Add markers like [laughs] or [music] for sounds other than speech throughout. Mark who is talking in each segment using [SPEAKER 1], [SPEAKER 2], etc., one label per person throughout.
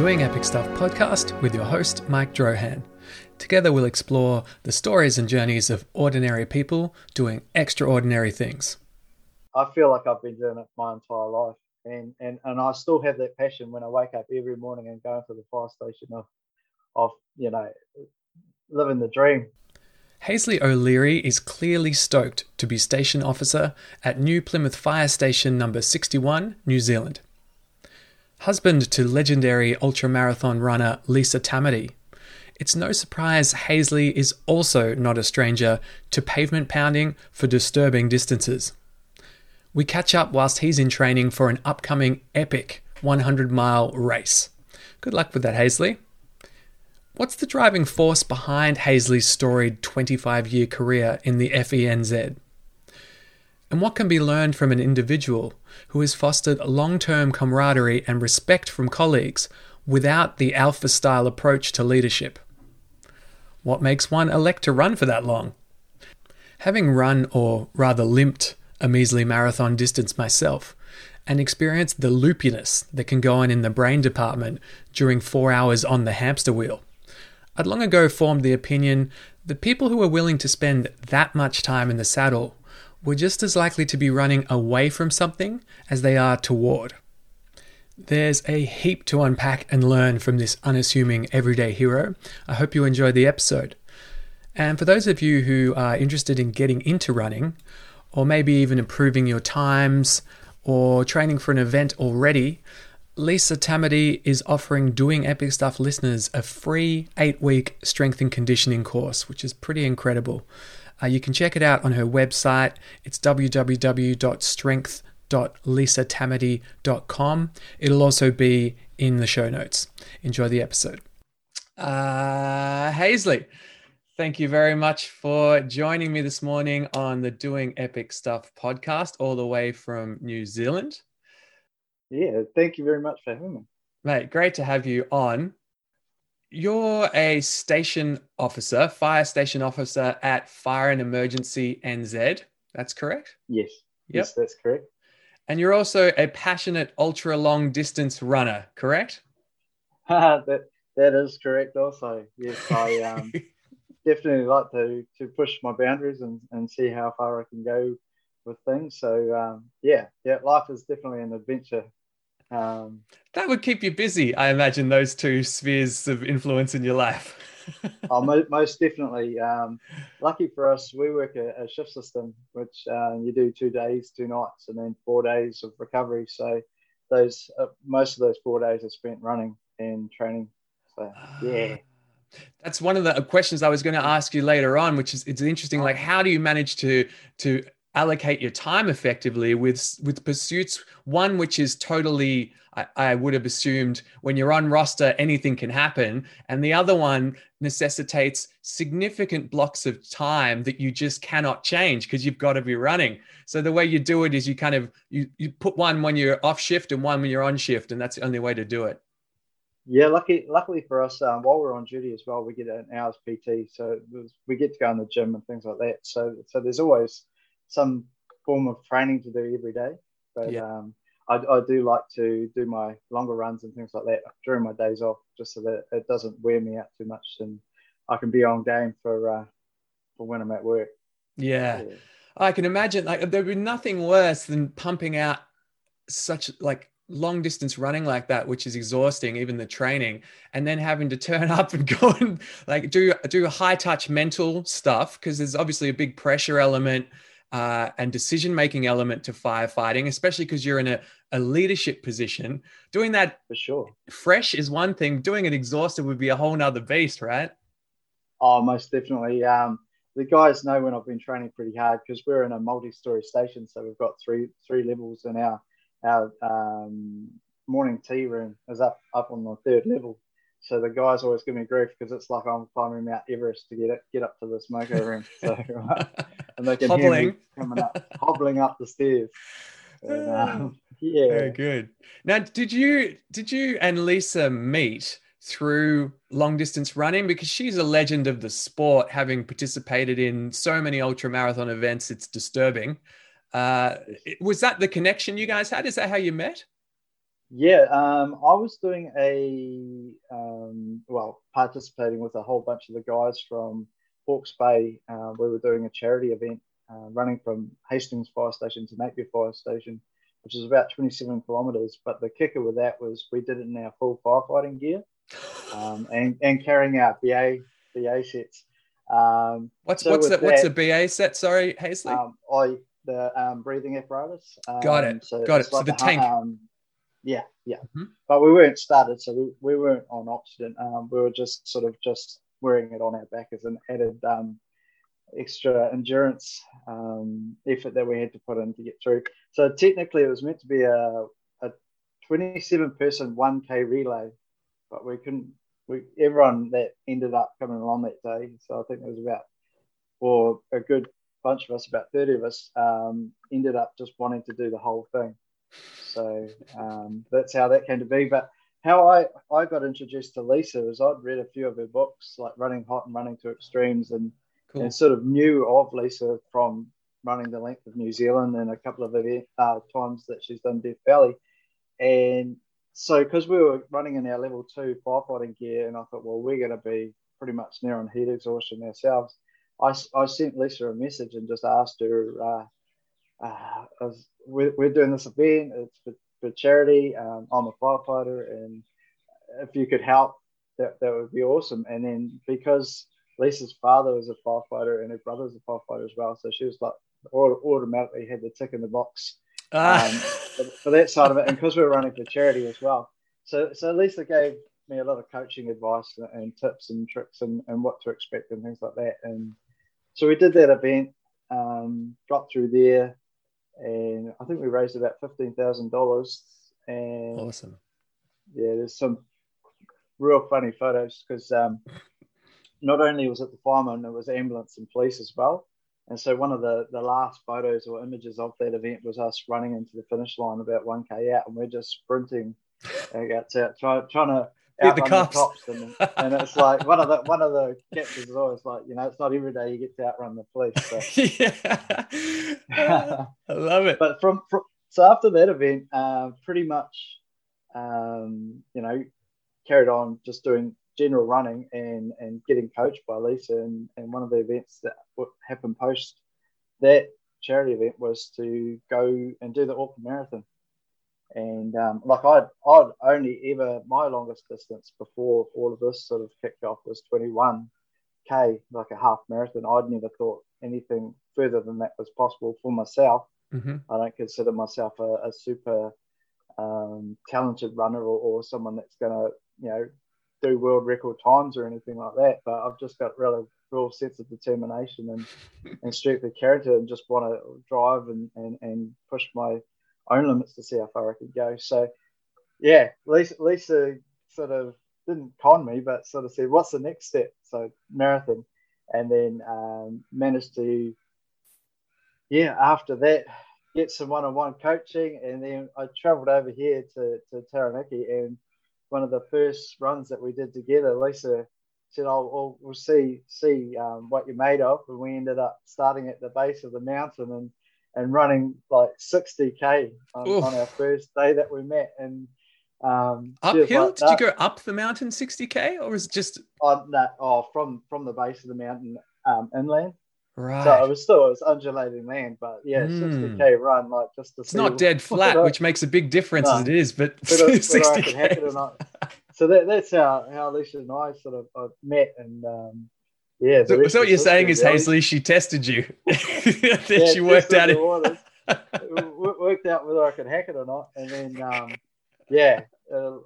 [SPEAKER 1] Welcome to the Doing Epic Stuff podcast with your host, Mike Drohan. Together, we'll explore the stories and journeys of ordinary people doing extraordinary things.
[SPEAKER 2] I feel like I've been doing it my entire life, and and and I still have that passion when I wake up every morning and go into the fire station of, of you know, living the dream.
[SPEAKER 1] Haisley O'Leary is clearly stoked to be station officer at New Plymouth Fire Station number 61, New Zealand. Husband to legendary ultramarathon runner Lisa Tamati, it's no surprise Haisley is also not a stranger to pavement pounding for disturbing distances. We catch up whilst he's in training for an upcoming epic 100 mile race. Good luck with that, Haisley. What's the driving force behind Haisley's storied 25 year career in the FENZ? And what can be learned from an individual who has fostered long term camaraderie and respect from colleagues without the alpha style approach to leadership? What makes one elect to run for that long? Having run, or rather limped, a measly marathon distance myself, and experienced the loopiness that can go on in the brain department during four hours on the hamster wheel, I'd long ago formed the opinion that people who are willing to spend that much time in the saddle were just as likely to be running away from something as they are toward. There's a heap to unpack and learn from this unassuming everyday hero. I hope you enjoy the episode. And for those of you who are interested in getting into running, or maybe even improving your times, or training for an event already, Lisa Tamati is offering Doing Epic Stuff listeners a free eight week strength and conditioning course, which is pretty incredible. Uh, you can check it out on her website. It's www.strength.lisatamati.com. It'll also be in the show notes. Enjoy the episode. Uh, Haisley, thank you very much for joining me this morning on the Doing Epic Stuff podcast, all the way from New Zealand.
[SPEAKER 2] Yeah, thank you very much for having me.
[SPEAKER 1] Mate, great to have you on. You're a station officer, fire station officer at Fire and Emergency NZ. That's correct?
[SPEAKER 2] Yes. Yep. Yes, that's correct.
[SPEAKER 1] And you're also a passionate ultra long distance runner, correct? [laughs]
[SPEAKER 2] that that is correct also. Yes, I um, [laughs] definitely like to to push my boundaries and, and see how far I can go with things. So um, yeah, yeah, life is definitely an adventure
[SPEAKER 1] um, that would keep you busy, I imagine, those two spheres of influence in your life.
[SPEAKER 2] oh, [laughs] most definitely. Um, lucky for us, we work a, a shift system, which uh, you do two days, two nights, and then four days of recovery. So those uh, most of those four days are spent running and training. So yeah.
[SPEAKER 1] That's one of the questions I was going to ask you later on, which is it's interesting. Like, how do you manage to to allocate your time effectively with with pursuits one which is totally I, I, would have assumed when you're on roster anything can happen and the other one necessitates significant blocks of time that you just cannot change because you've got to be running. So the way you do it is you kind of you, you put one when you're off shift and one when you're on shift and that's the only way to do it.
[SPEAKER 2] Yeah lucky luckily for us um, while we're on duty as well we get an hour's pt so we get to go in the gym and things like that. So so there's always some form of training to do every day. But yeah. um, I, I, do like to do my longer runs and things like that during my days off, just so that it doesn't wear me out too much, and I can be on game for uh, for when I'm at work.
[SPEAKER 1] Yeah. yeah. I can imagine like there'd be nothing worse than pumping out such like long distance running like that, which is exhausting, even the training, and then having to [laughs] turn up and go and like do do high touch mental stuff because there's obviously a big pressure element uh, and decision making element to firefighting, especially because you're in a, a leadership position. Doing that
[SPEAKER 2] for sure
[SPEAKER 1] fresh is one thing. Doing it exhausted would be a whole nother beast, right?
[SPEAKER 2] Oh, most definitely. Um, the guys know when I've been training pretty hard because we're in a multi-story station, so we've got three three levels, and our our um, morning tea room is up up on the third level. So the guys always give me grief because it's like I'm climbing Mount Everest to get it, get up to the smoker room. So, [laughs] [laughs] and they can hobbling. hear me coming up, [laughs] hobbling up the stairs. And, um, [laughs] yeah,
[SPEAKER 1] very good. Now, did you did you and Lisa meet through long distance running because she's a legend of the sport, having participated in so many ultra marathon events. It's disturbing. Uh, was that the connection you guys had? Is that how you met?
[SPEAKER 2] Yeah, um, I was doing a um, well, participating with a whole bunch of the guys from Hawke's Bay. Uh, we were doing a charity event uh, running from Hastings Fire Station to Napier Fire Station, which is about 27 kilometres. But the kicker with that was we did it in our full firefighting gear [sighs] um, and, and carrying out BA BA sets. Um,
[SPEAKER 1] what's so what's the, that, what's a BA set? Sorry, Haisley.
[SPEAKER 2] Um, I the um, breathing apparatus.
[SPEAKER 1] Got it. Um, so Got it. Like so the tank. Um,
[SPEAKER 2] yeah, yeah. Mm-hmm. But we weren't started, so we, we weren't on oxygen. Um, we were just sort of just wearing it on our back as an added um, extra endurance um, effort that we had to put in to get through. So technically, it was meant to be a, a 27 person 1K relay, but we couldn't. We everyone that ended up coming along that day. So I think there was about, or a good bunch of us, about 30 of us, um, ended up just wanting to do the whole thing. So um, that's how that came to be. But how I, I got introduced to Lisa is I'd read a few of her books, like Running Hot and Running to Extremes, and, cool. and sort of knew of Lisa from running the length of New Zealand and a couple of event, uh, times that she's done Death Valley. And so, because we were running in our level two firefighting gear, and I thought, well, we're going to be pretty much near on heat exhaustion ourselves. I, I sent Lisa a message and just asked her, uh, uh, was, we're, we're, doing this event, it's for, for charity. Um, I'm a firefighter, and if you could help, that, that would be awesome. And then because Lisa's father was a firefighter and her brother's a firefighter as well, so she was like automatically had the tick in the box ah. um, for, for, that side of it. And because we are running for charity as well, so so Lisa gave me a lot of coaching advice and tips and tricks and, and what to expect and things like that. And so we did that event, um, got through there, and I think we raised about fifteen thousand dollars. And
[SPEAKER 1] awesome.
[SPEAKER 2] Yeah, there's some real funny photos because um, not only was it the firemen, it was ambulance and police as well. And so one of the, the last photos or images of that event was us running into the finish line about 1k out, and we're just sprinting [laughs] out, out try, trying to
[SPEAKER 1] Beat the cops.
[SPEAKER 2] The cops and, and, it's like one of the one of the captures is always like, you know, it's not every day you get to outrun the police. So. [laughs]
[SPEAKER 1] yeah, I love it.
[SPEAKER 2] But from, from so after that event, uh, pretty much, um, you know, carried on just doing general running and and getting coached by Lisa. And, and one of the events that happened post that charity event was to go and do the Auckland Marathon. And um, like I'd, I'd only ever, my longest distance before all of this sort of kicked off was 21K, like a half marathon. I'd never thought anything further than that was possible for myself. Mm-hmm. I don't consider myself a, a super um, talented runner or, or someone that's going to, you know, do world record times or anything like that. But I've just got really real sense of determination and, [laughs] and strength of character and just want to drive and, and, and push my own limits to see how far I could go. So, yeah, Lisa, Lisa sort of didn't con me, but sort of said, "What's the next step?" So marathon, and then um, managed to, yeah, after that, get some one-on-one coaching, and then I travelled over here to to Taranaki, and one of the first runs that we did together, Lisa said, "Oh, we'll see see um, what you're made of," and we ended up starting at the base of the mountain and and running like 60k on, on our first day that we met. And um,
[SPEAKER 1] uphill? Like, Did you go up the mountain 60k, or was it just?
[SPEAKER 2] Oh, no, oh, from from the base of the mountain um, inland.
[SPEAKER 1] Right.
[SPEAKER 2] So it was still it was undulating land, but yeah, mm. 60k run like just to
[SPEAKER 1] it's not dead [laughs] flat, which makes a big difference no, as it is, but 60k. [laughs]
[SPEAKER 2] so that, that's how how Alicia and I sort of uh, met, and um, yeah.
[SPEAKER 1] So, so what you're saying is, Haisley, she tested you. [laughs] yeah, she worked out [laughs] it.
[SPEAKER 2] worked out whether I could hack it or not, and then um, yeah, uh,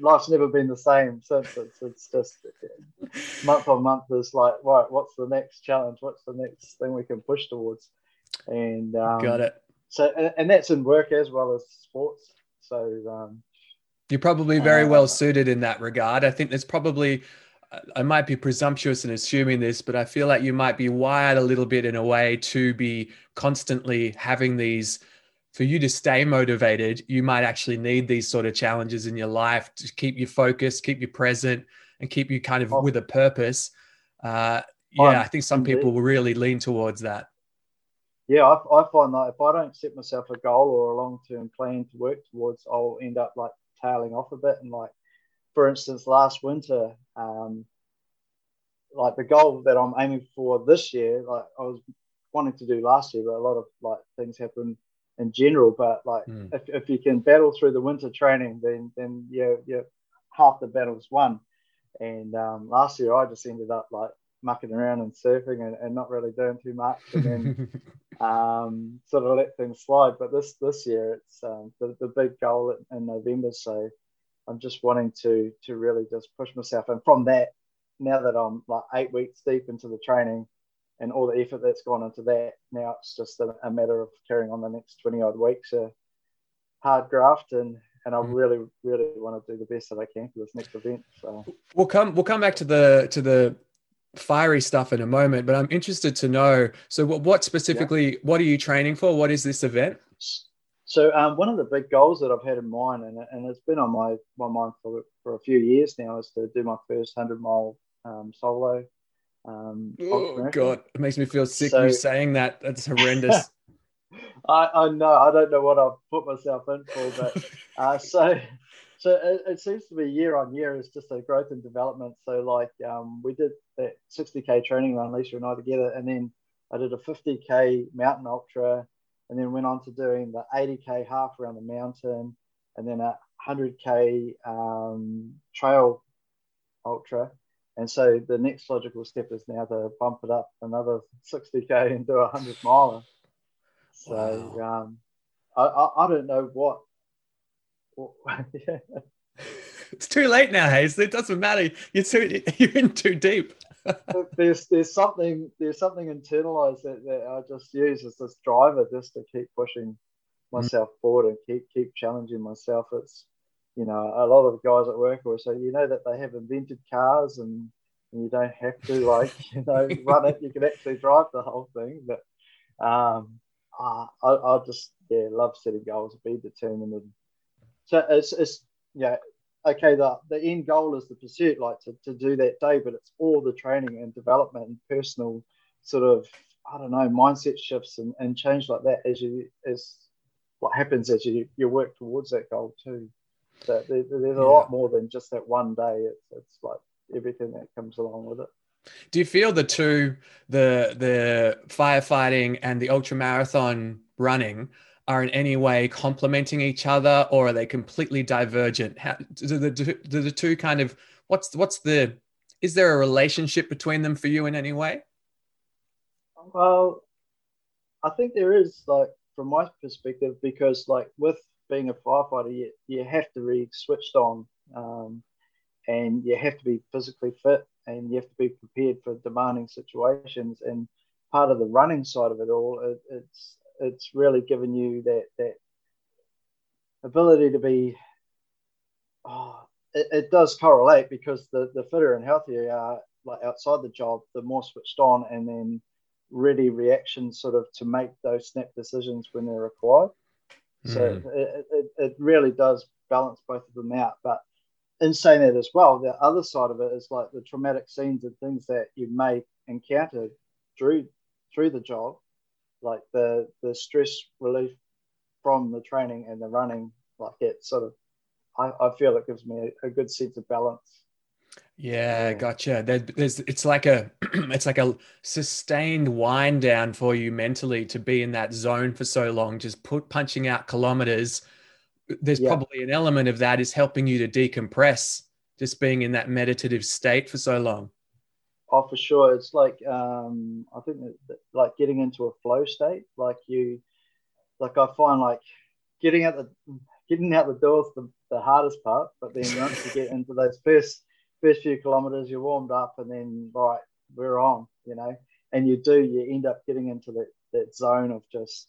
[SPEAKER 2] life's never been the same since. It's, it's just month on month is like, right, what's the next challenge? What's the next thing we can push towards? And um,
[SPEAKER 1] got it.
[SPEAKER 2] So, and, and, that's in work as well as sports. So, um,
[SPEAKER 1] you're probably very uh, well suited in that regard. I think there's probably I might be presumptuous in assuming this, but I feel like you might be wired a little bit in a way to be constantly having these. For you to stay motivated, you might actually need these sort of challenges in your life to keep you focused, keep you present, and keep you kind of oh. with a purpose. Uh, yeah, I think some people will really lean towards that.
[SPEAKER 2] Yeah, I, I find that if I don't set myself a goal or a long term plan to work towards, I'll end up like tailing off a bit. And like, for instance, last winter, um, like the goal that I'm aiming for this year, like I was wanting to do last year, but a lot of like things happen in general. But like, mm. if, if you can battle through the winter training, then then yeah, yeah, half the battle's won. And um, last year, I just ended up like mucking around and surfing and, and not really doing too much, and then [laughs] um, sort of let things slide. But this this year, it's um, the, the big goal in November. So I'm just wanting to to really just push myself, and from that, now that I'm like eight weeks deep into the training and all the effort that's gone into that, now it's just a, a matter of carrying on the next 20 odd weeks. A hard graft and and I mm. really, really want to do the best that I can for this next event. So
[SPEAKER 1] we'll come we'll come back to the to the fiery stuff in a moment, but I'm interested to know. So, what, what specifically? Yeah. What are you training for? What is this event?
[SPEAKER 2] So, um, one of the big goals that I've had in mind, and, and it's been on my my mind for for a few years now, is to do my first hundred mile um, solo.
[SPEAKER 1] Um, oh God, it makes me feel sick. So, you saying that? That's horrendous. [laughs]
[SPEAKER 2] I, I know. I don't know what I've put myself in for, but [laughs] uh, so so it, it, seems to be year on year is just a growth and development. So like um, we did that 60k training run, Lisa and I together, and then I did a 50k mountain ultra, and then went on to doing the 80k half around the mountain, and then a 100k um, trail ultra. And so the next logical step is now to bump it up another 60k and do a 100 miler. So wow. um, I, I, I don't know what [laughs]
[SPEAKER 1] it's too late now, Hayes. It doesn't matter. You're too you're in too deep.
[SPEAKER 2] There's there's something there's something internalized that, that I just use as this driver just to keep pushing myself mm. forward and keep keep challenging myself. It's you know a lot of the guys at work will say you know that they have invented cars and, and you don't have to like [laughs] you know run it. You can actually drive the whole thing. But um, I I just yeah love setting goals, be determined and so it's, it's yeah okay the, the end goal is the pursuit like to, to do that day but it's all the training and development and personal sort of i don't know mindset shifts and, and change like that as you as what happens as you, you work towards that goal too. So there, there's a yeah. lot more than just that one day. It's, it's like everything that comes along with it.
[SPEAKER 1] Do you feel the two the the firefighting and the ultra marathon running are in any way complementing each other or are they completely divergent? How, do, the, do the two kind of what's what's the is there a relationship between them for you in any way?
[SPEAKER 2] Well i think there is like from my perspective because like with being a firefighter you, you have to be switched on um, and you have to be physically fit and you have to be prepared for demanding situations and part of the running side of it all it, it's it's really given you that that ability to be. Oh, it, it does correlate because the the fitter and healthier you are, like outside the job, the more switched on and then ready reaction sort of to make those snap decisions when they're required. Mm. So it, it, it really does balance both of them out. But in saying that as well, the other side of it is like the traumatic scenes and things that you may encounter through through the job like the the stress relief from the training and the running, like it sort of, I, I feel it gives me a, a good sense of balance.
[SPEAKER 1] Yeah, gotcha. There, there's it's like a [clears throat] it's like a sustained wind down for you mentally to be in that zone for so long, just put punching out kilometers. There's yeah. probably an element of that is helping you to decompress, just being in that meditative state for so long.
[SPEAKER 2] Oh, for sure. It's like um, I think that, that, like getting into a flow state. Like you, like I find like getting out the getting out the door is the, the hardest part. But then once you get into those first first few kilometers, you're warmed up, and then right, we're on. You know, and you do you end up getting into that that zone of just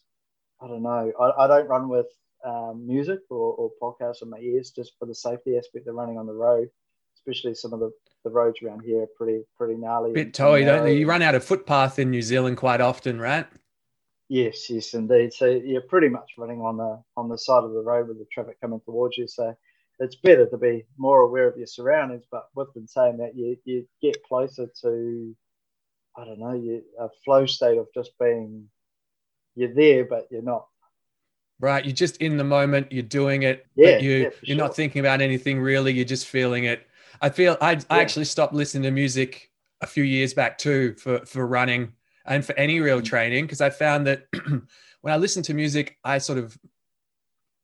[SPEAKER 2] I don't know. I, I don't run with um, music or, or podcasts in my ears just for the safety aspect of running on the road, especially some of the the roads around here are pretty pretty gnarly.
[SPEAKER 1] Bit toey, don't they? You run out of footpath in New Zealand quite often, right?
[SPEAKER 2] Yes, yes, indeed. So you're pretty much running on the on the side of the road with the traffic coming towards you. So it's better to be more aware of your surroundings. But with them saying that, you you get closer to, I don't know, you a flow state of just being, you're there but you're not.
[SPEAKER 1] Right, you're just in the moment. You're doing it.
[SPEAKER 2] Yeah,
[SPEAKER 1] you
[SPEAKER 2] yeah,
[SPEAKER 1] you're
[SPEAKER 2] for
[SPEAKER 1] not thinking about anything really. You're just feeling it. I feel I I actually stopped listening to music a few years back too for for running and for any real
[SPEAKER 2] Mm.
[SPEAKER 1] training because I found that [clears throat] when I listened to music, I sort of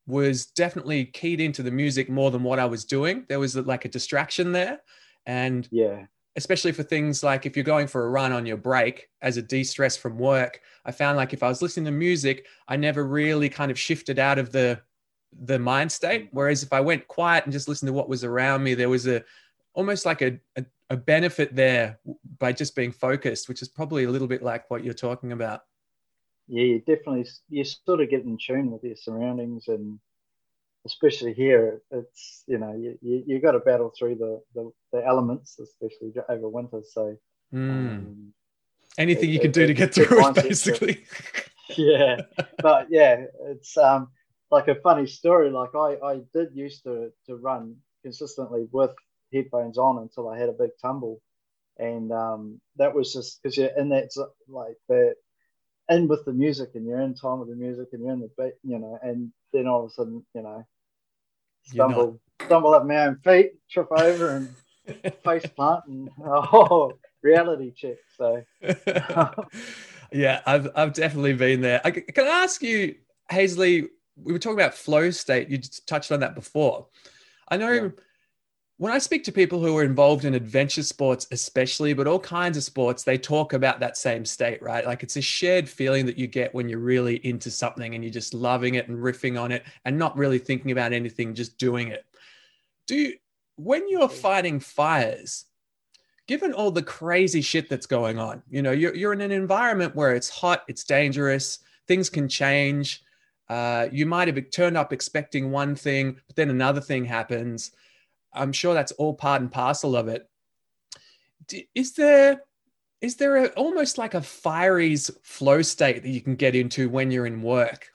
[SPEAKER 1] was definitely keyed into the music more than what I was doing. There was like a distraction there, and
[SPEAKER 2] Yeah,
[SPEAKER 1] especially for things like if you're going for a run on your break as a de-stress from work i found like if i was listening to music i never really kind of shifted out of the the mind state. Whereas if i went quiet and just listened to what was around me there was a almost like a, a, a benefit there by just being focused which is probably a little bit like what you're talking about
[SPEAKER 2] yeah, you definitely you sort of get in tune with your surroundings, and especially here, it's you know you you, you got to battle through the, the the elements, especially over winter. So
[SPEAKER 1] Mm.
[SPEAKER 2] um,
[SPEAKER 1] anything
[SPEAKER 2] it-
[SPEAKER 1] you can
[SPEAKER 2] it-
[SPEAKER 1] do to get through it basically [laughs]
[SPEAKER 2] yeah, but yeah, it's um like a funny story. Like I I did used to to run consistently with headphones on until I had a big tumble, and um that was just because you're in that like that in with the music and you're in time with the music and you're in the beat, you know, and then all of a sudden, you know, stumble stumble up my own feet, trip over and [laughs] face plant and oh reality check. So [laughs]
[SPEAKER 1] yeah, I've I've definitely been there. I, can I ask you, Haisley? We were talking about flow state. You just touched on that before. I know
[SPEAKER 2] Yeah.
[SPEAKER 1] When I speak to people who are involved in adventure sports, especially, but all kinds of sports, they talk about that same state, right? Like it's a shared feeling that you get when you're really into something and you're just loving it and riffing on it and not really thinking about anything, just doing it. Do you, when you're fighting fires, given all the crazy shit that's going on, you know, you're, you're in an environment where it's hot, it's dangerous, things can change. Uh, you might have turned up expecting one thing, but then another thing happens. I'm sure that's all part and parcel of it. Is there is there a, almost like a fiery's flow state that you can get into when you're in work?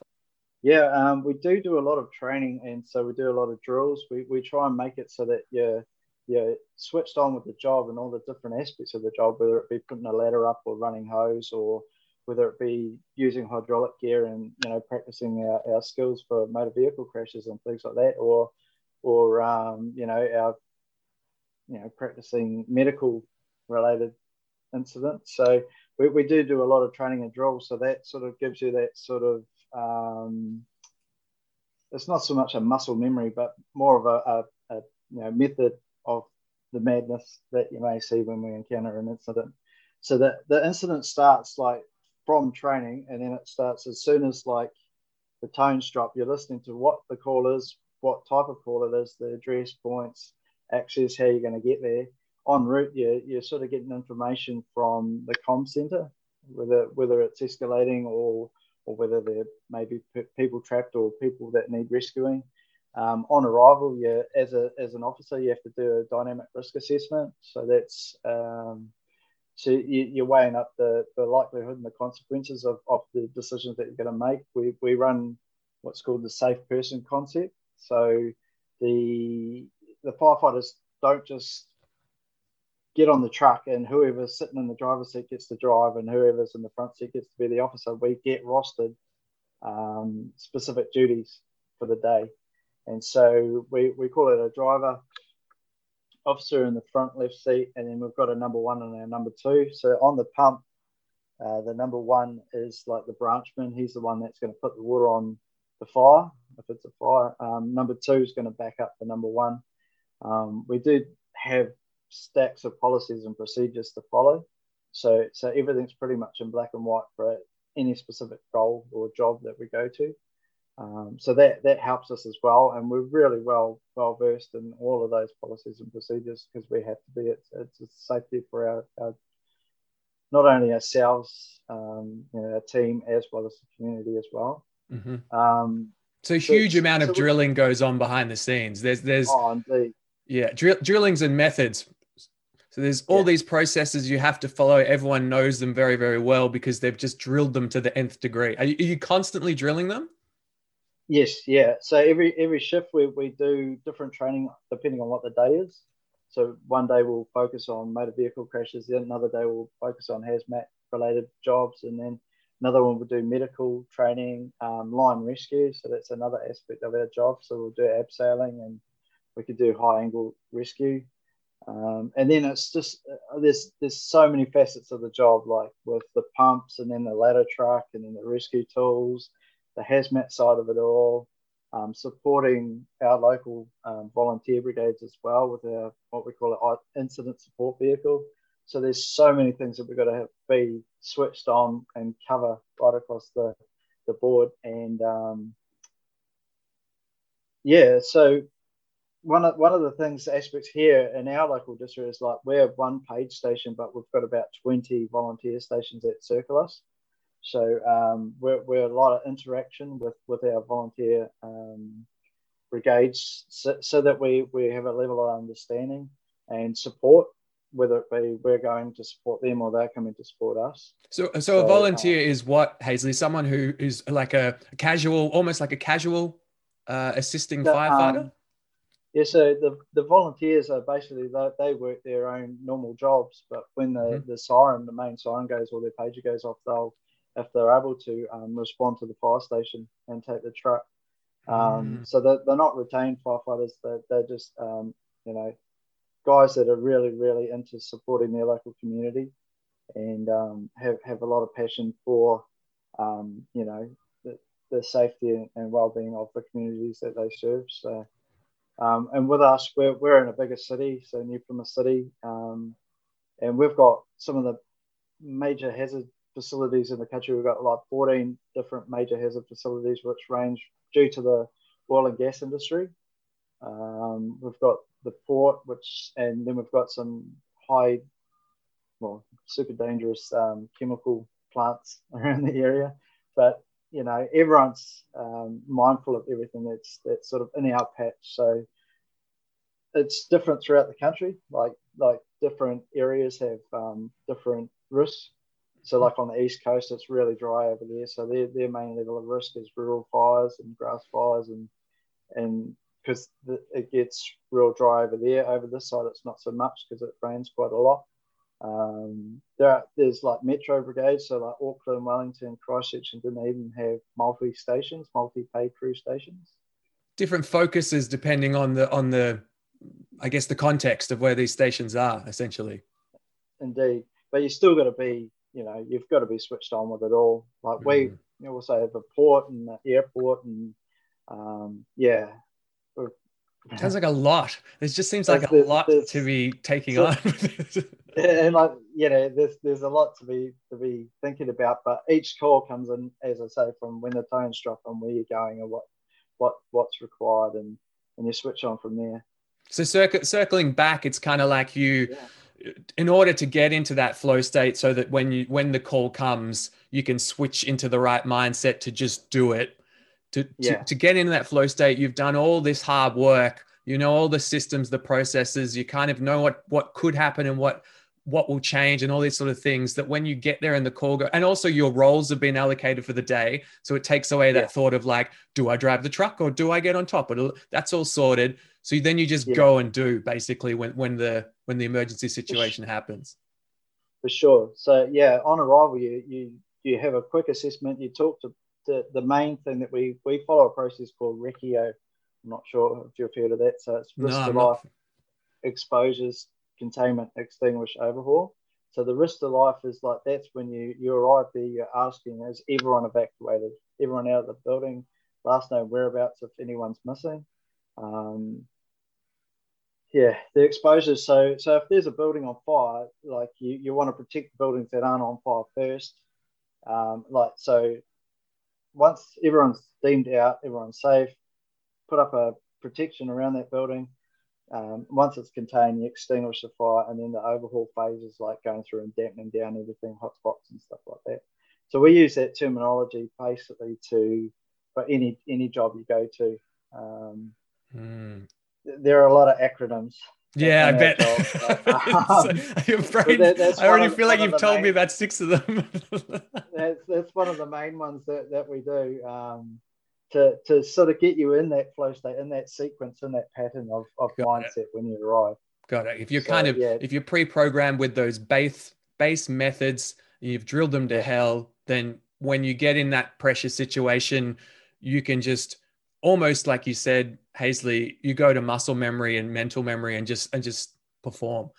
[SPEAKER 2] Yeah, um, we do do a lot of training, and so we do a lot of drills. We, we try and make it so that you're you're switched on with the job and all the different aspects of the job, whether it be putting a ladder up or running hose, or whether it be using hydraulic gear and you know practicing our, our skills for motor vehicle crashes and things like that, or or um, you know our you know practicing medical related incidents. So we, we do do a lot of training and drills. So that sort of gives you that sort of um, it's not so much a muscle memory, but more of a, a, a you know method of the madness that you may see when we encounter an incident. So that the incident starts like from training, and then it starts as soon as like the tones drop. You're listening to what the call is, what type of call it is, the address points, access, how you're going to get there. En route, you're, you're sort of getting information from the com center, whether whether it's escalating or or whether there may be pe- people trapped or people that need rescuing. Um, on arrival, you as a as an officer, you have to do a dynamic risk assessment. So that's um, so you, you're weighing up the, the likelihood and the consequences of, of the decisions that you're going to make. We, we run what's called the safe person concept. So the the firefighters don't just get on the truck and whoever's sitting in the driver's seat gets to drive and whoever's in the front seat gets to be the officer. We get rostered um, specific duties for the day. And so we, we call it a driver, officer in the front left seat, and then we've got a number one and a number two. So on the pump, uh, the number one is like the branchman. He's the one that's going to put the water on the fire if it's a fire. Um, number two is going to back up the number one. Um, we do have stacks of policies and procedures to follow. So, so everything's pretty much in black and white for any specific role or job that we go to. Um, so that that helps us as well, and we're really well well versed in all of those policies and procedures because we have to be. It's, it's a safety for our, our not only ourselves, um, you know, our team as well as the community as well.
[SPEAKER 1] hmm
[SPEAKER 2] Um,
[SPEAKER 1] So a huge amount of
[SPEAKER 2] so we-
[SPEAKER 1] drilling goes on behind the scenes. There's there's
[SPEAKER 2] oh,
[SPEAKER 1] yeah drill, drillings and methods. So there's all
[SPEAKER 2] Yeah.
[SPEAKER 1] these processes you have to follow. Everyone knows them very very well because they've just drilled them to the nth degree. Are you, are you constantly drilling them?
[SPEAKER 2] Yes, yeah. So every every shift we, we do different training depending on what the day is. So one day we'll focus on motor vehicle crashes, then another day we'll focus on hazmat related jobs, and then Another one will do medical training, um, line rescue. So that's another aspect of our job. So we'll do abseiling and we could do high angle rescue. Um, and then it's just uh, there's there's so many facets of the job, like with the pumps and then the ladder truck and then the rescue tools, the hazmat side of it all, um, supporting our local um, volunteer brigades as well with our what we call an incident support vehicle. So there's so many things that we've got to have, be switched on and cover right across the, the board. And um, yeah, so one of, one of the things aspects here in our local district is like we're one page station, but we've got about 20 volunteer stations that circle us. So um, we're, we're a lot of interaction with, with our volunteer um, brigades so, so, that we, we have a level of understanding and support whether it be we're going to support them or they're coming to support us.
[SPEAKER 1] So, so, so a volunteer uh, is what Haisley? Someone who is like a casual, almost like a casual uh, assisting the, firefighter. Um,
[SPEAKER 2] yeah, so the, the volunteers are basically they, they work their own normal jobs, but when the, mm-hmm. the siren, the main siren goes or their pager goes off, they'll if they're able to um, respond to the fire station and take the truck. Um, mm. So they're, they're not retained firefighters; they're, they're just um, you know guys that are really, really into supporting their local community and um, have, have a lot of passion for, um, you know, the, the safety and well-being of the communities that they serve. So, um, and with us, we're, we're in a bigger city, so New Plymouth City, um, and we've got some of the major hazard facilities in the country. We've got like 14 different major hazard facilities, which range due to the oil and gas industry. Um, we've got the port, which, and then we've got some high, well, super dangerous um, chemical plants [laughs] around the area. But you know, everyone's um, mindful of everything that's that's sort of in our patch. So it's different throughout the country. Like like different areas have um, different risks. So like on the east coast, it's really dry over there. So their their main level of risk is rural fires and grass fires and and because it gets real dry over there. Over this side, it's not so much because it rains quite a lot. Um, there are, there's like metro brigades, so like Auckland, Wellington, Christchurch, and Dunedin have multi stations, multi pay crew stations.
[SPEAKER 1] Different focuses depending on the on the, I guess the context of where these stations are, essentially.
[SPEAKER 2] Indeed, but you still got to be, you know, you've got to be switched on with it all. Like mm. we, you know, also have a port and the airport, and um, yeah,
[SPEAKER 1] Sounds like a lot. It just seems like there's, a lot to be taking so, on. [laughs]
[SPEAKER 2] and like you know, there's there's a lot to be to be thinking about. But each call comes in, as I say, from when the tone's drop and where you're going and what what what's required, and and you switch on from there.
[SPEAKER 1] So circ- circling back, it's kind of like you. Yeah in order to get into that flow state so that when you when the call comes you can switch into the right mindset to just do it to, yeah. to, to get into that flow state you've done all this hard work you know all the systems the processes you kind of know what what could happen and what what will change and all these sort of things that when you get there and the call go and also your roles have been allocated for the day so it takes away that yeah. thought of like do i drive the truck or do i get on top but that's all sorted so then you just yeah. go and do basically when when the when the emergency situation happens
[SPEAKER 2] for sure so yeah on arrival you you you have a quick assessment you talk to the, the main thing that we we follow a process called RECEO. I'm not sure if you've heard of that. So it's risk no, to life, exposures, containment, extinguish, overhaul. So the risk to life is like that's when you you arrive there, you're asking, is everyone evacuated? Everyone out of the building? Last known whereabouts if anyone's missing. Um, yeah, the exposures. So so if there's a building on fire, like you, you want to protect buildings that aren't on fire first. Um, like so once everyone's deemed out, everyone's safe, put up a protection around that building. Um, once it's contained, you extinguish the fire, and then the overhaul phase is like going through and dampening down everything, hotspots and stuff like that. So we use that terminology basically to for any any job you go to. Um, mm. There are a lot of acronyms
[SPEAKER 1] yeah, I bet. [laughs] [laughs] that, I already of, feel like you've told main, me about six of them. [laughs]
[SPEAKER 2] that's that's one of the main ones that, that we do um, to to sort of get you in that flow state, in that sequence, in that pattern of, of mindset it. when you arrive.
[SPEAKER 1] Got it. If you're so, kind of yeah. if you're pre-programmed with those base base methods, you've drilled them to hell, then when you get in that pressure situation, you can just almost like you said, Haisley, you go to muscle memory and mental memory and just and just perform.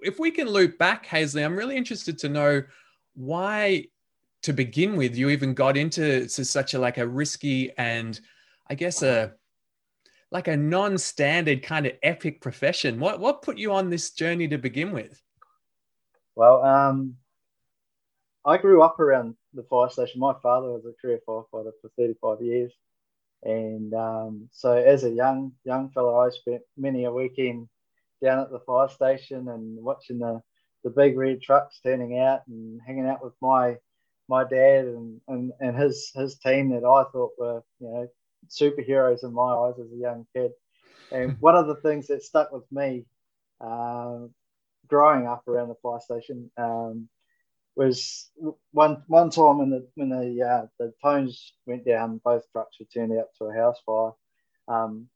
[SPEAKER 1] If we can loop back, Haisley, I'm really interested to know why to begin with you even got into such a like a risky and I guess a like a non-standard kind of epic profession. What what put you on this journey to begin with?
[SPEAKER 2] Well, um, I grew up around the fire station. My father was a career firefighter for 35 years, and um, so as a young young fellow, I spent many a weekend down at the fire station and watching the the big red trucks turning out and hanging out with my my dad and, and, and his his team that I thought were you know superheroes in my eyes as a young kid. And [laughs] one of the things that stuck with me uh, growing up around the fire station um, was one one time when the when the uh, the tones went down, both trucks were turned out to a house fire, um,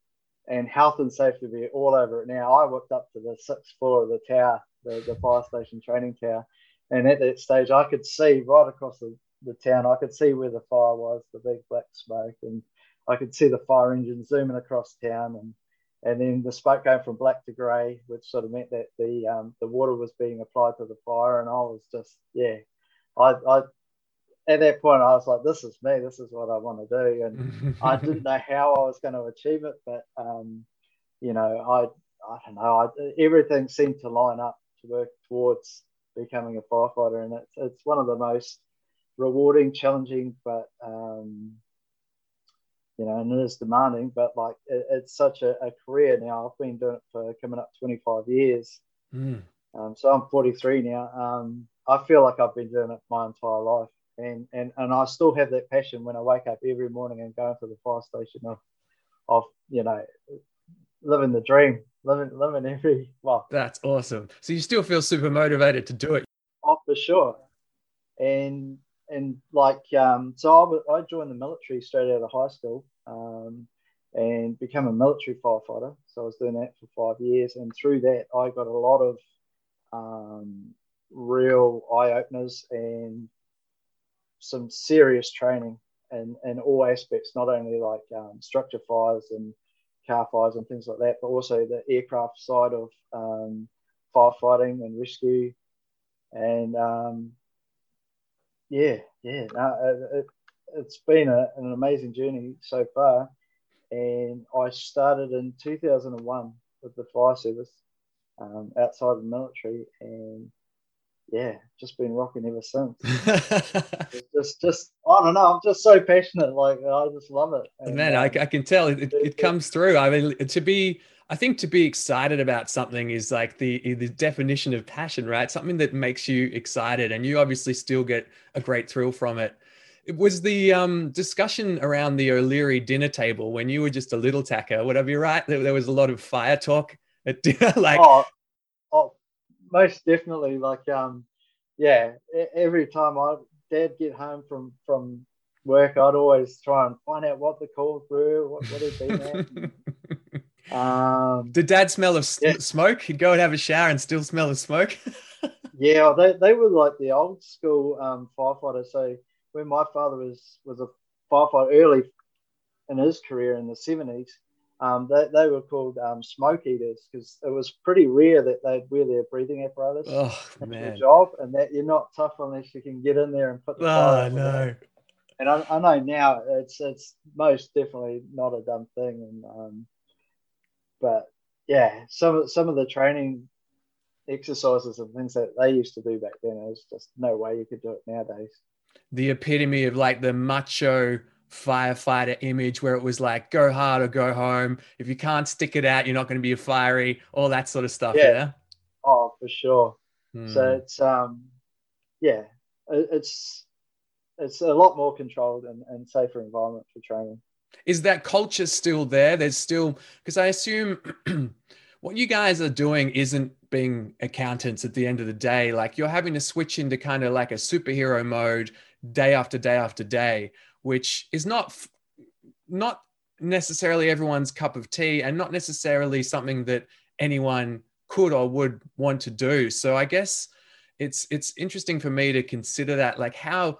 [SPEAKER 2] and health and safety were all over it. Now I walked up to the sixth floor of the tower, the, the fire station training tower, and at that stage I could see right across the, the town. I could see where the fire was, the big black smoke, and I could see the fire engine zooming across town, and and then the smoke going from black to grey, which sort of meant that the um, the water was being applied to the fire, and I was just yeah, I, I at that point I was like, this is me, this is what I want to do, and [laughs] I didn't know how I was going to achieve it, but um, you know, I I don't know, I, everything seemed to line up to work towards becoming a firefighter, and it's it's one of the most rewarding, challenging, but um, you know, and it is demanding, but like it, it's such a, a, career now. I've been doing it for coming up 25 years. Mm. Um, so I'm 43 now. Um, I feel like I've been doing it my entire life. And, and, and I still have that passion when I wake up every morning and go into the fire station of, of you know, living the dream, living, living every, well.
[SPEAKER 1] That's awesome. So you still feel super motivated to do it?
[SPEAKER 2] Oh, for sure. And and like um, so I, I joined the military straight out of high school um, and become a military firefighter. So i was doing that for five years and through that i got a lot of um, real eye-openers and some serious training in, in all aspects not only like um, structure fires and car fires and things like that but also the aircraft side of um, firefighting and rescue. And um, yeah, yeah. No, it, has been a, an amazing journey so far. And I started in 2001 with the fire service um, outside of the military. And yeah, just been rocking ever since. [laughs] [laughs] just, just, I don't know. I'm just so passionate. Like, I just love it.
[SPEAKER 1] And, Man, um, I, I, can tell it, it, it comes through. I mean, to be, I think to be excited about something is like the the definition of passion, right? Something that makes you excited, and you obviously still get a great thrill from it. It was the um, discussion around the O'Leary dinner table when you were just a little tacker. Whatever you're right, there, there was a lot of fire talk at [laughs] dinner. like,
[SPEAKER 2] oh, most definitely. Like, um, yeah, every time I dad get home from from work, I'd always try and find out what the calls were, what, what had been at. [laughs]
[SPEAKER 1] Um, Did Dad smell of yeah. smoke? He'd go and have a shower and still smell of smoke. [laughs]
[SPEAKER 2] yeah, they, they were like the old school um, firefighters. So when my father was was a firefighter early in his career in the seventies, um, they, they were called um, smoke eaters because it was pretty rare that they'd wear their breathing apparatus
[SPEAKER 1] oh, man.
[SPEAKER 2] job, and that you're not tough unless you can get in there and put the
[SPEAKER 1] oh no.
[SPEAKER 2] And I, I, know now it's it's most definitely not a dumb thing, and um, but yeah, some some of the training exercises and things that they used to do back then, there's just no way you could do it nowadays.
[SPEAKER 1] The epitome of like the macho firefighter image where it was like go hard or go home. If you can't stick it out, you're not going to be a fiery, all that sort of stuff. Yeah. yeah?
[SPEAKER 2] Oh, for sure. Hmm. So it's um yeah, it's it's a lot more controlled and, and safer environment for training
[SPEAKER 1] is that culture still there? There's still because I assume [clears throat] what you guys are doing isn't being accountants at the end of the day. Like you're having to switch into kind of like a superhero mode day after day after day, which is not not necessarily everyone's cup of tea and not necessarily something that anyone could or would want to do. So I guess it's it's interesting for me to consider that like how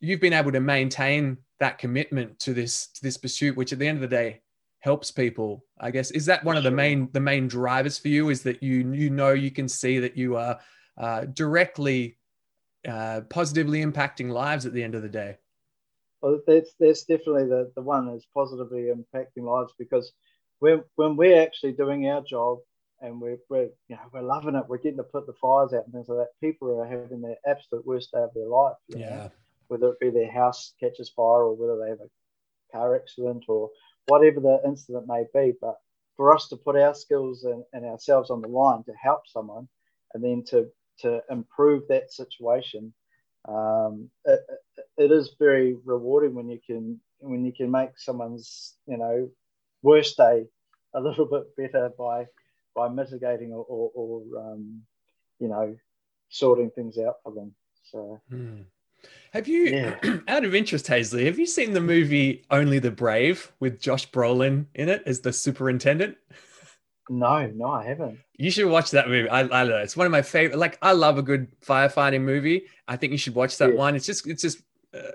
[SPEAKER 1] you've been able to maintain that commitment to this to this pursuit, which at the end of the day helps people. I guess is that one of the main the main drivers for you is that you you know you can see that you are uh, directly uh, positively impacting lives at the end of the day.
[SPEAKER 2] Well, that's that's definitely the, the one that's positively impacting lives because when when we're actually doing our job and we're, we're you know we're loving it, we're getting to put the fires out and things like that. People are having their absolute worst day of their life.
[SPEAKER 1] yeah. Know?
[SPEAKER 2] Whether it be their house catches fire or whether they have a car accident or whatever the incident may be. But for us to put our skills and, and ourselves on the line to help someone and then to to improve that situation, um, it, it is very rewarding when you can when you can make someone's you know worst day a little bit better by by mitigating or, or, or um, you know sorting things out for them. So.
[SPEAKER 1] Mm. Have you, yeah. [clears throat] out of interest, Haisley, have you seen the movie Only the Brave with Josh Brolin in it as the superintendent? [laughs]
[SPEAKER 2] No, no, I haven't.
[SPEAKER 1] You should watch that movie. I, I know. It's one of my favorite. Like, I love a good firefighting movie. I think you should watch that yeah. one. It's just, it's just, uh,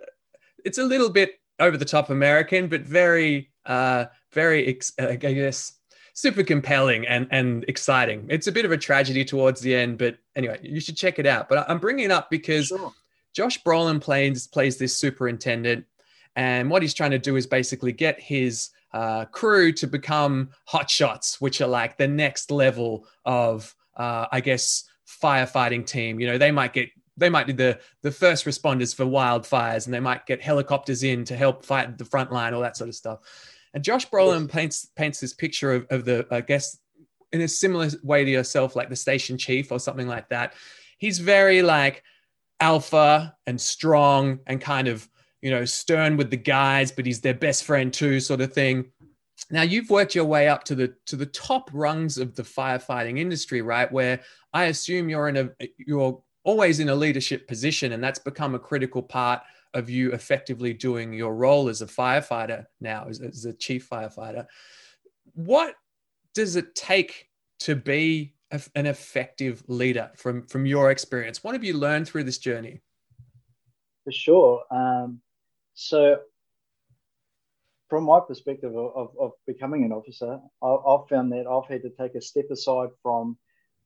[SPEAKER 1] it's a little bit over the top American, but very, uh, very, uh, I guess, super compelling and and exciting. It's a bit of a tragedy towards the end, but anyway, you should check it out. But I'm bringing it up because sure. Josh Brolin plays plays this superintendent, and what he's trying to do is basically get his uh, crew to become hotshots, which are like the next level of, uh, I guess, firefighting team. You know, they might get they might be the the first responders for wildfires, and they might get helicopters in to help fight the front line, all that sort of stuff. And Josh Brolin paints paints this picture of, of the, I guess, in a similar way to yourself, like the station chief or something like that. He's very like alpha and strong and kind of you know stern with the guys, but he's their best friend too, sort of thing. Now you've worked your way up to the to the top rungs of the firefighting industry, right? Where I assume you're in a you're always in a leadership position, and that's become a critical part of you effectively doing your role as a firefighter now, as, as a chief firefighter. What does it take to be a, an effective leader from, from your experience? What have you learned through this journey?
[SPEAKER 2] For sure. Um, so, from my perspective of, of, of becoming an officer, I, have found that I've had to take a step aside from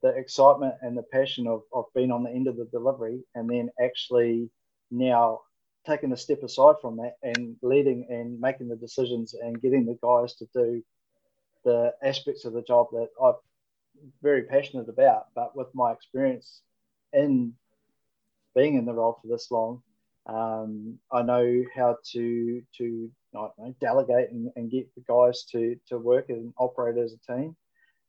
[SPEAKER 2] the excitement and the passion of, of being on the end of the delivery and then actually now taking a step aside from that and leading and making the decisions and getting the guys to do the aspects of the job that I'm very passionate about. But with my experience in being in the role for this long, um, I know how to to know, delegate and, and, get the guys to to work and operate as a team.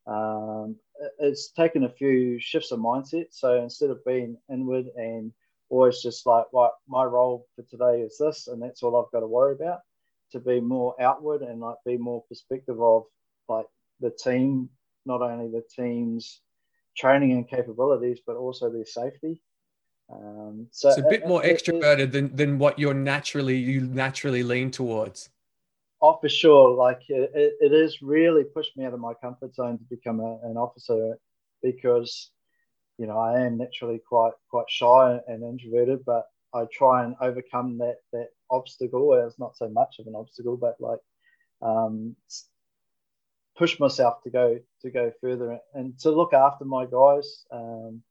[SPEAKER 2] Um, it's taken a few shifts of mindset. So instead of being inward and always just like, right, my role for today is this, and that's all I've got to worry about. To be more outward and like be more perspective of like the team, not only the team's training and capabilities, but also their safety. Um, so
[SPEAKER 1] it's a bit more it, extroverted it, than, than what you're naturally you naturally lean towards.
[SPEAKER 2] Oh, for sure. Like it, it is really pushed me out of my comfort zone to become a, an officer because you know, I am naturally quite quite shy and introverted, but I try and overcome that that obstacle. It's not so much of an obstacle, but like um, push myself to go to go further and to look after my guys. Um,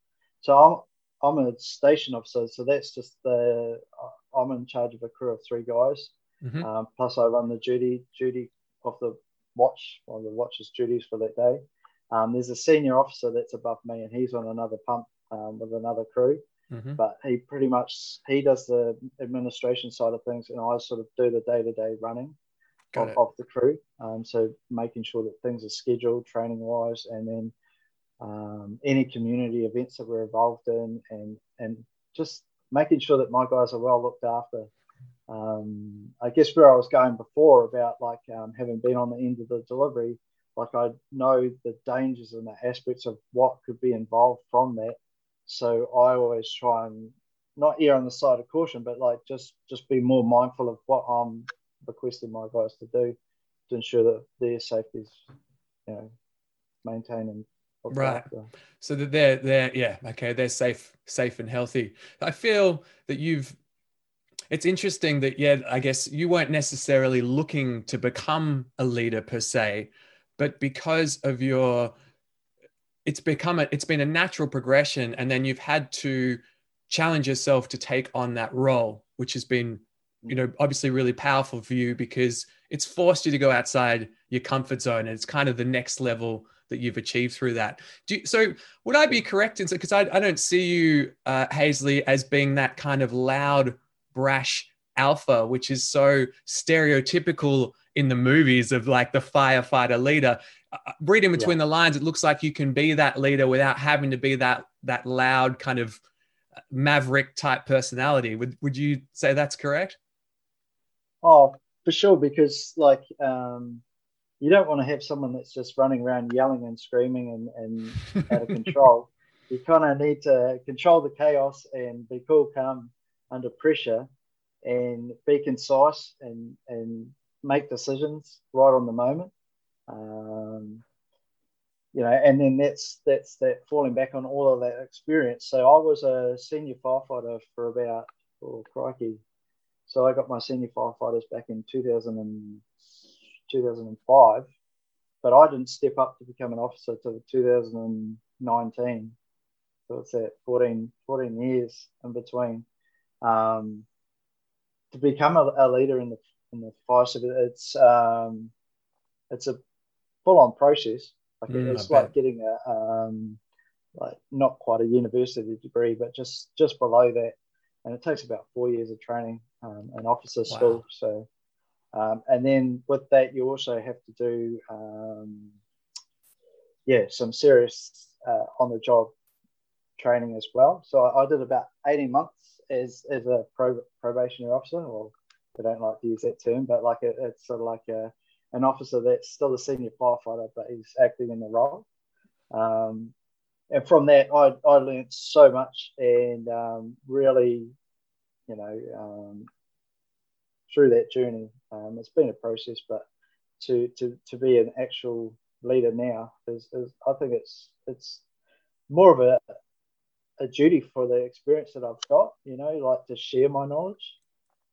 [SPEAKER 2] so I'm a station officer, so that's just the I'm in charge of a crew of three guys. Mm-hmm. Um, plus, I run the duty duty of the watch, or the watch's duties for that day. Um, there's a senior officer that's above me, and he's on another pump um, with another crew. Mm-hmm. But he pretty much he does the administration side of things, and I sort of do the day to day running of, of, the crew. Um, so making sure that things are scheduled, training wise, and then um, any community events that we're involved in, and and just making sure that my guys are well looked after. Um, I guess where I was going before about like um, having been on the end of the delivery, like I know the dangers and the aspects of what could be involved from that. So I always try and not err on the side of caution, but like just just be more mindful of what I'm requesting my guys to do to ensure that their safety is, you know, maintained and
[SPEAKER 1] right. so that they're they're yeah okay they're safe safe and healthy. I feel that you've it's interesting that yeah i guess you weren't necessarily looking to become a leader per se but because of your it's become a it's been a natural progression and then you've had to challenge yourself to take on that role which has been you know obviously really powerful for you because it's forced you to go outside your comfort zone and it's kind of the next level that you've achieved through that. You, so would i be correct in because I, I don't see you uh, Haisley as being that kind of loud brash alpha which is so stereotypical in the movies of like the firefighter leader. Uh, uh reading between yeah. the lines it looks like you can be that leader without having to be that that loud kind of uh, maverick type personality. Would would you say that's correct?
[SPEAKER 2] Oh, for sure, because like um, you don't want to have someone that's just running around yelling and screaming and, and out of control. [laughs] you kind of need to control the chaos and be cool, calm under pressure, and be concise and and make decisions right on the moment. Um, you know, and then that's that's that falling back on all of that experience. So I was a senior firefighter for about, oh crikey, so I got my senior firefighters back in 2000 and, 2005, but I didn't step up to become an officer until 2019. So it's at 14, 14 years in between. Um, to become a, a, leader in the in the fire service, it's um, it's a full on process. Like mm, it's like getting a um, like not quite a university degree, but just just below that and it takes about four years of training um, and officer wow. school. So, um, and then with that, you also have to do, um, yeah, some serious uh, on the job training as well. So I, I, did about 18 months as, as a pro, probationary officer, or I don't like to use that term, but like a, it's sort of like a, an officer that's still a senior firefighter, but he's acting in the role. Um, and from that, I, I learned so much and um, really, you know, um, through that journey, um, it's been a process, but to, to, to be an actual leader now is, is I think it's it's more of a, a duty for the experience that I've got, you know, like to share my knowledge.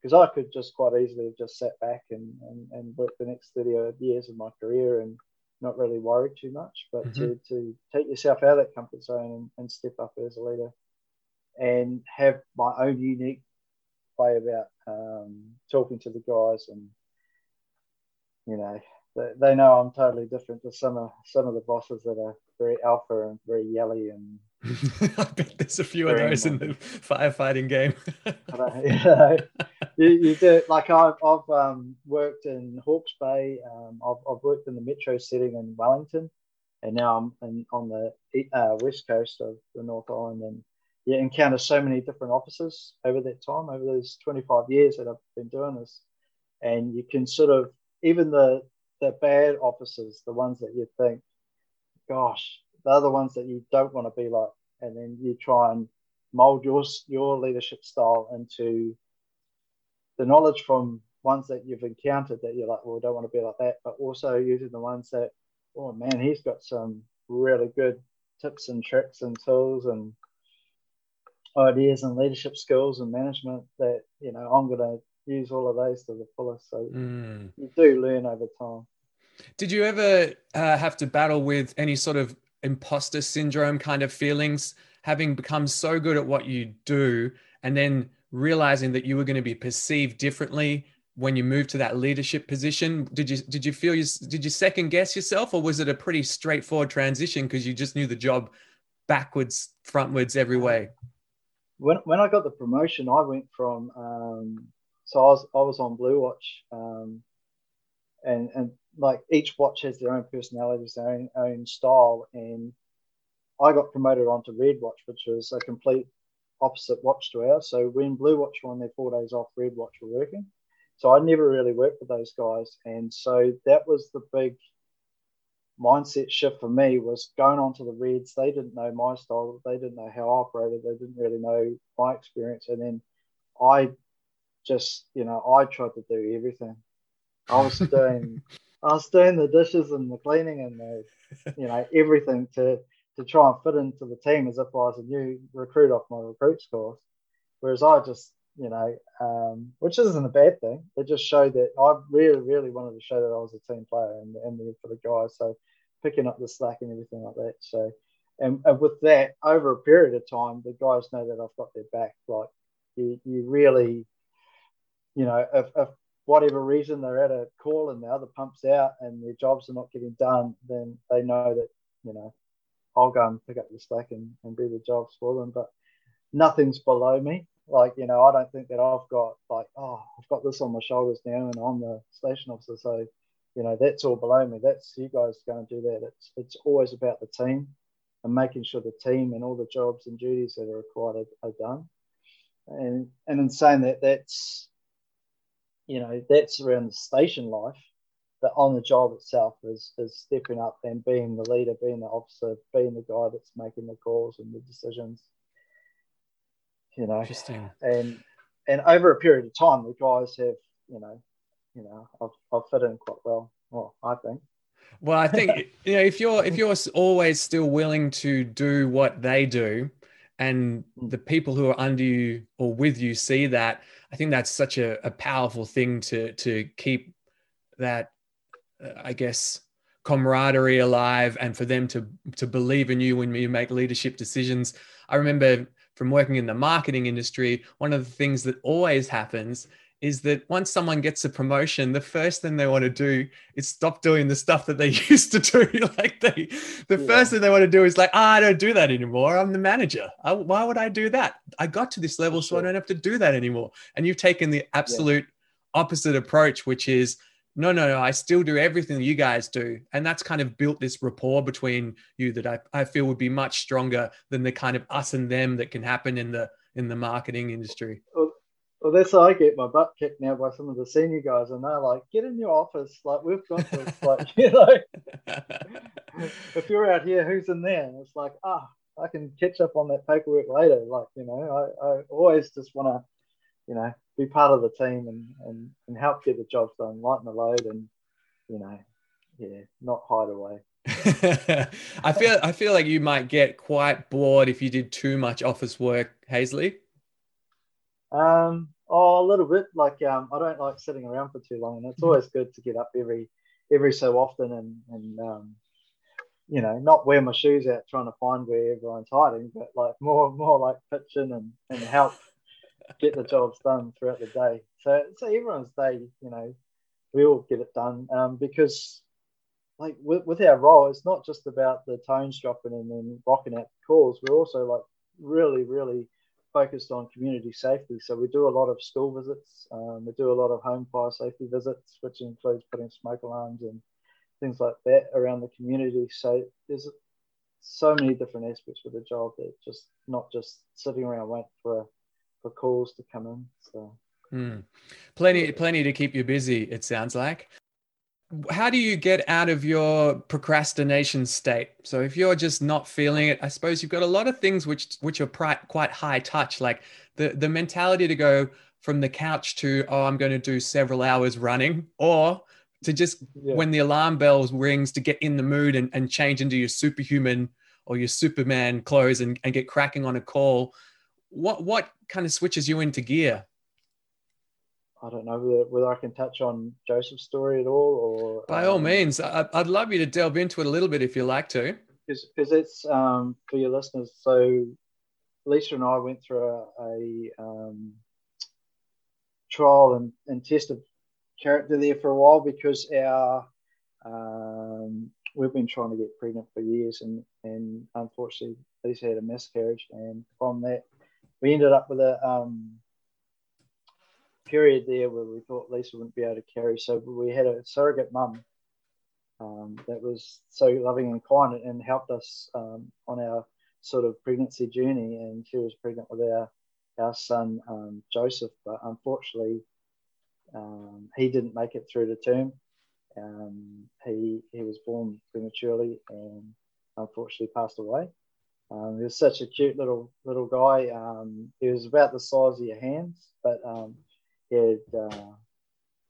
[SPEAKER 2] Because I could just quite easily have just sat back and, and, and worked the next 30 years of my career and not really worried too much, but mm-hmm. to, to take yourself out of that comfort zone and, and step up as a leader and have my own unique way about um, talking to the guys and you know they, they know I'm totally different to some of some of the bosses that are very alpha and very yelly and [laughs]
[SPEAKER 1] I bet there's a few of those in the firefighting game. [laughs] [laughs]
[SPEAKER 2] you, know, you, you, do like I've, I've um, worked in Hawke's Bay. Um, I've, I've, worked in the metro setting in Wellington, and now I'm in, on the uh, west coast of the North Island. And you encounter so many different officers over that time, over those 25 years that I've been doing this, and you can sort of even the the bad officers, the ones that you think, gosh, they're the ones that you don't want to be like, and then you try and mold your your leadership style into the knowledge from ones that you've encountered that you're like, well, don't want to be like that, but also using the ones that, oh man, he's got some really good tips and tricks and tools and ideas and leadership skills and management that you know I'm going to use all of those to the fullest. So mm. you do learn over time.
[SPEAKER 1] Did you ever uh, have to battle with any sort of imposter syndrome kind of feelings, having become so good at what you do, and then realizing that you were going to be perceived differently when you moved to that leadership position? Did you did you feel you did you second guess yourself, or was it a pretty straightforward transition because you just knew the job backwards, frontwards, every way?
[SPEAKER 2] When when I got the promotion, I went from um, so I was I was on Blue Watch, um, and and like each watch has their own personalities, their own, own style. And I got promoted onto Red Watch, which was a complete opposite watch to ours. So when Blue Watch were on their four days off, Red Watch were working. So I never really worked with those guys. And so that was the big mindset shift for me was going on to the Reds. They didn't know my style. They didn't know how I operated. They didn't really know my experience. And then I just, you know, I tried to do everything. I was [laughs] doing I was doing the dishes and the cleaning and the, you know, everything to to try and fit into the team as if I was a new recruit off my recruits course. Whereas I just you know, um, which isn't a bad thing. It just showed that I really, really wanted to show that I was a team player and, and for the guys. So picking up the slack and everything like that. So, and, and with that, over a period of time, the guys know that I've got their back. Like you, you really, you know, if, if whatever reason they're at a call and the other pumps out and their jobs are not getting done, then they know that, you know, I'll go and pick up the slack and, and do the jobs for them. But nothing's below me. Like, you know, I don't think that I've got like, oh, I've got this on my shoulders now and I'm the station officer. So, you know, that's all below me. That's you guys going to do that. It's it's always about the team and making sure the team and all the jobs and duties that are required are, are done. And and in saying that, that's you know, that's around the station life. But on the job itself is is stepping up and being the leader, being the officer, being the guy that's making the calls and the decisions you know.
[SPEAKER 1] Interesting.
[SPEAKER 2] And and over a period of time, the guys have, you know, you know, I've, I've fit in quite well. Well, I think.
[SPEAKER 1] Well, I think [laughs] you know if you're if you're always still willing to do what they do, and hmm. the people who are under you or with you see that, I think that's such a, a powerful thing to to keep that, uh, I guess, camaraderie alive, and for them to to believe in you when you make leadership decisions. I remember from working in the marketing industry, one of the things that always happens is that once someone gets a promotion, the first thing they want to do is stop doing the stuff that they [laughs] used to do. [laughs] like they, the yeah. first thing they want to do is like, oh, I don't do that anymore. I'm the manager. I, why would I do that? I got to this level, so I don't have to do that anymore. And you've taken the absolute yeah. opposite approach, which is no, no, no, I still do everything you guys do. And that's kind of built this rapport between you that I, I feel would be much stronger than the kind of us and them that can happen in the in the marketing industry.
[SPEAKER 2] Well, well that's how I get my butt kicked now by some of the senior guys, and they're like, "Get in your office, like we've got this." [laughs] like you know, [laughs] if you're out here, who's in there? And it's like, ah, I can catch up on that paperwork later. Like you know, I, I always just want to, you know, be part of the team and, and, and help get the jobs done, lighten the load, and you know, yeah, not hide away. [laughs]
[SPEAKER 1] I feel I feel like you might get quite bored if you did too much office work, Haisley.
[SPEAKER 2] Um, oh, a little bit. Like um, I don't like sitting around for too long, and it's mm-hmm. always good to get up every every so often and and um, you know, not wear my shoes out trying to find where everyone's hiding, but like more more like pitching and and help get the jobs done throughout the day. So, so everyone's day, you know, we all get it done um, because, like, with, with our role, it's not just about the tones dropping and then rocking out the calls. We're also like really, really focused on community safety. So we do a lot of school visits. Um, we do a lot of home fire safety visits, which includes putting smoke alarms and things like that around the community. So there's so many different aspects of the job that just not just sitting around waiting for a for calls to come in. So
[SPEAKER 1] mm. plenty, plenty to keep you busy. It sounds like. How do you get out of your procrastination state? So if you're just not feeling it, I suppose you've got a lot of things which which are quite high touch, like the the mentality to go from the couch to oh I'm going to do several hours running, or to just yeah. when the alarm bell rings to get in the mood and, and change into your superhuman or your Superman clothes and, and get cracking on a call what what kind of switches you into gear?
[SPEAKER 2] I don't know whether, whether I can touch on Joseph's story at all, or
[SPEAKER 1] by um, all means, I, would love you to delve into it a little bit if you like to.
[SPEAKER 2] Because it's um, for your listeners. So Lisa and I went through a, a um, trial and, and test of character there for a while because our um, we've been trying to get pregnant for years and and unfortunately Lisa had a miscarriage and from that we ended up with a um, period there where we thought Lisa wouldn't be able to carry. So we had a surrogate mum um, that was so loving and kind and helped us um, on our sort of pregnancy journey. And she was pregnant with our, our son, um, Joseph. But unfortunately, um, he didn't make it through the term. Um, he, he was born prematurely and unfortunately passed away. Um, he was such a cute little little guy. Um, he was about the size of your hands, but um, he had uh,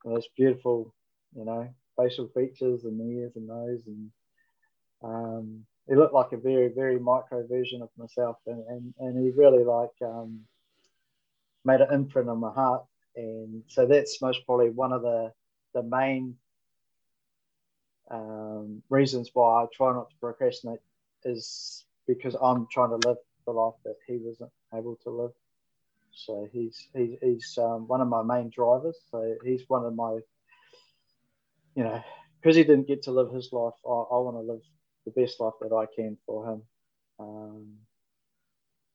[SPEAKER 2] those beautiful, you know, facial features and ears and nose, and um, he looked like a very very micro version of myself. And and, and he really like um, made an imprint on my heart, and so that's most probably one of the the main um, reasons why I try not to procrastinate is because I'm trying to live the life that he wasn't able to live. So he's he's, he's um, one of my main drivers. So he's one of my, you know, because he didn't get to live his life, I, I want to live the best life that I can for him. Um,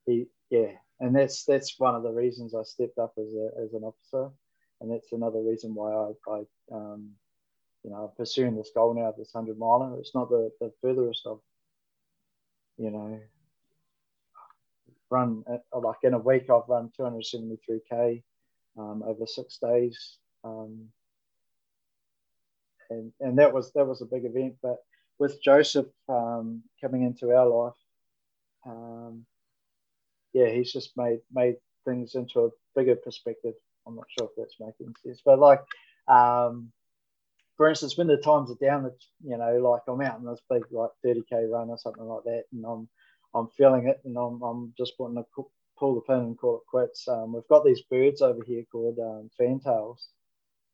[SPEAKER 2] he, yeah, and that's that's one of the reasons I stepped up as a, as an officer, and that's another reason why I, I um, you know, pursuing this goal now, this hundred miler. It's not the, the furthest of, you know, run like in a week I've run 273k um, over six days, um, and and that was that was a big event. But with Joseph um, coming into our life, um, yeah, he's just made made things into a bigger perspective. I'm not sure if that's making sense, but like, um, for instance, when the times are down, you know, like I'm out in this big like 30k run or something like that, and I'm I'm feeling it, and I'm, I'm just wanting to pull the pin and call it quits. Um, we've got these birds over here called um, fantails.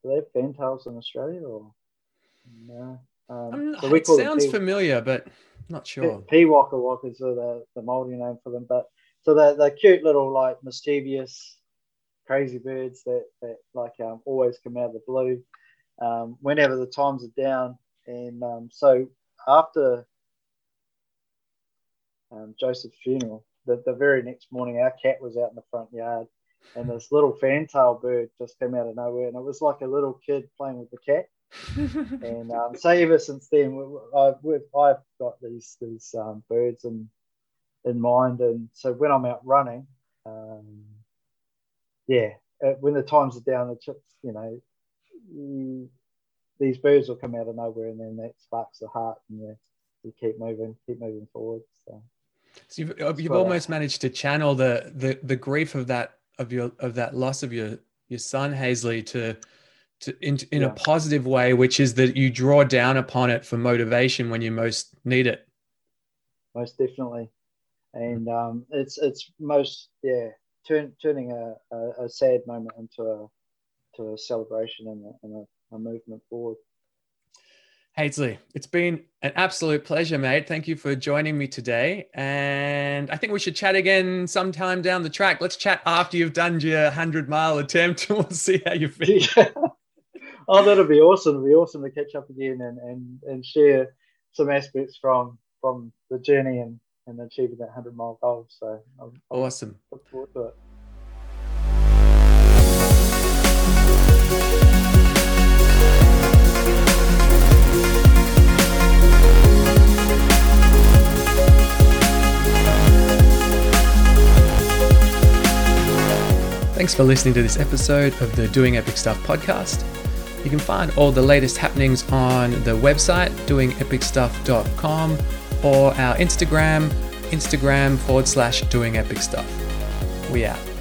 [SPEAKER 2] Do they have fantails in Australia or no?
[SPEAKER 1] Um, so it sounds familiar, but not sure.
[SPEAKER 2] Piwakawakas are the, the Māori name for them, but so they're, they're cute little like mischievous, crazy birds that that like um, always come out of the blue um, whenever the times are down. And um, so after um, Joseph's funeral, the, the very next morning, our cat was out in the front yard, and this little fantail bird just came out of nowhere, and it was like a little kid playing with the cat. [laughs] and um, so ever since then, I've, I've got these these um, birds in in mind, and so when I'm out running, um, yeah, uh, when the times are down, the chips, you know, you, these birds will come out of nowhere, and then that sparks the heart, and you, you keep moving, keep moving forward. So.
[SPEAKER 1] So you've, uh, you've almost managed to channel the, the the grief of that of your of that loss of your your son Haisley to to in, in yeah. a positive way, which is that you draw down upon it for motivation when you most need it.
[SPEAKER 2] Most definitely, and um, it's it's most yeah turn, turning a, a, a, sad moment into a to a celebration and a, and a, a movement forward.
[SPEAKER 1] Haisley, it's been an absolute pleasure, mate. Thank you for joining me today. And I think we should chat again sometime down the track. Let's chat after you've done your 100 mile attempt and [laughs] we'll see how you feel. Yeah. [laughs]
[SPEAKER 2] Oh, that'll be awesome. It'll be awesome to catch up again and, and, and share some aspects from from the journey and, and achieving that 100 mile goal. So
[SPEAKER 1] I'm, I'm awesome.
[SPEAKER 2] Look forward to it.
[SPEAKER 1] Thanks for listening to this episode of the Doing Epic Stuff podcast. You can find all the latest happenings on the website, doingepicstuff.com, or our Instagram, Instagram forward slash doing epic stuff. We out.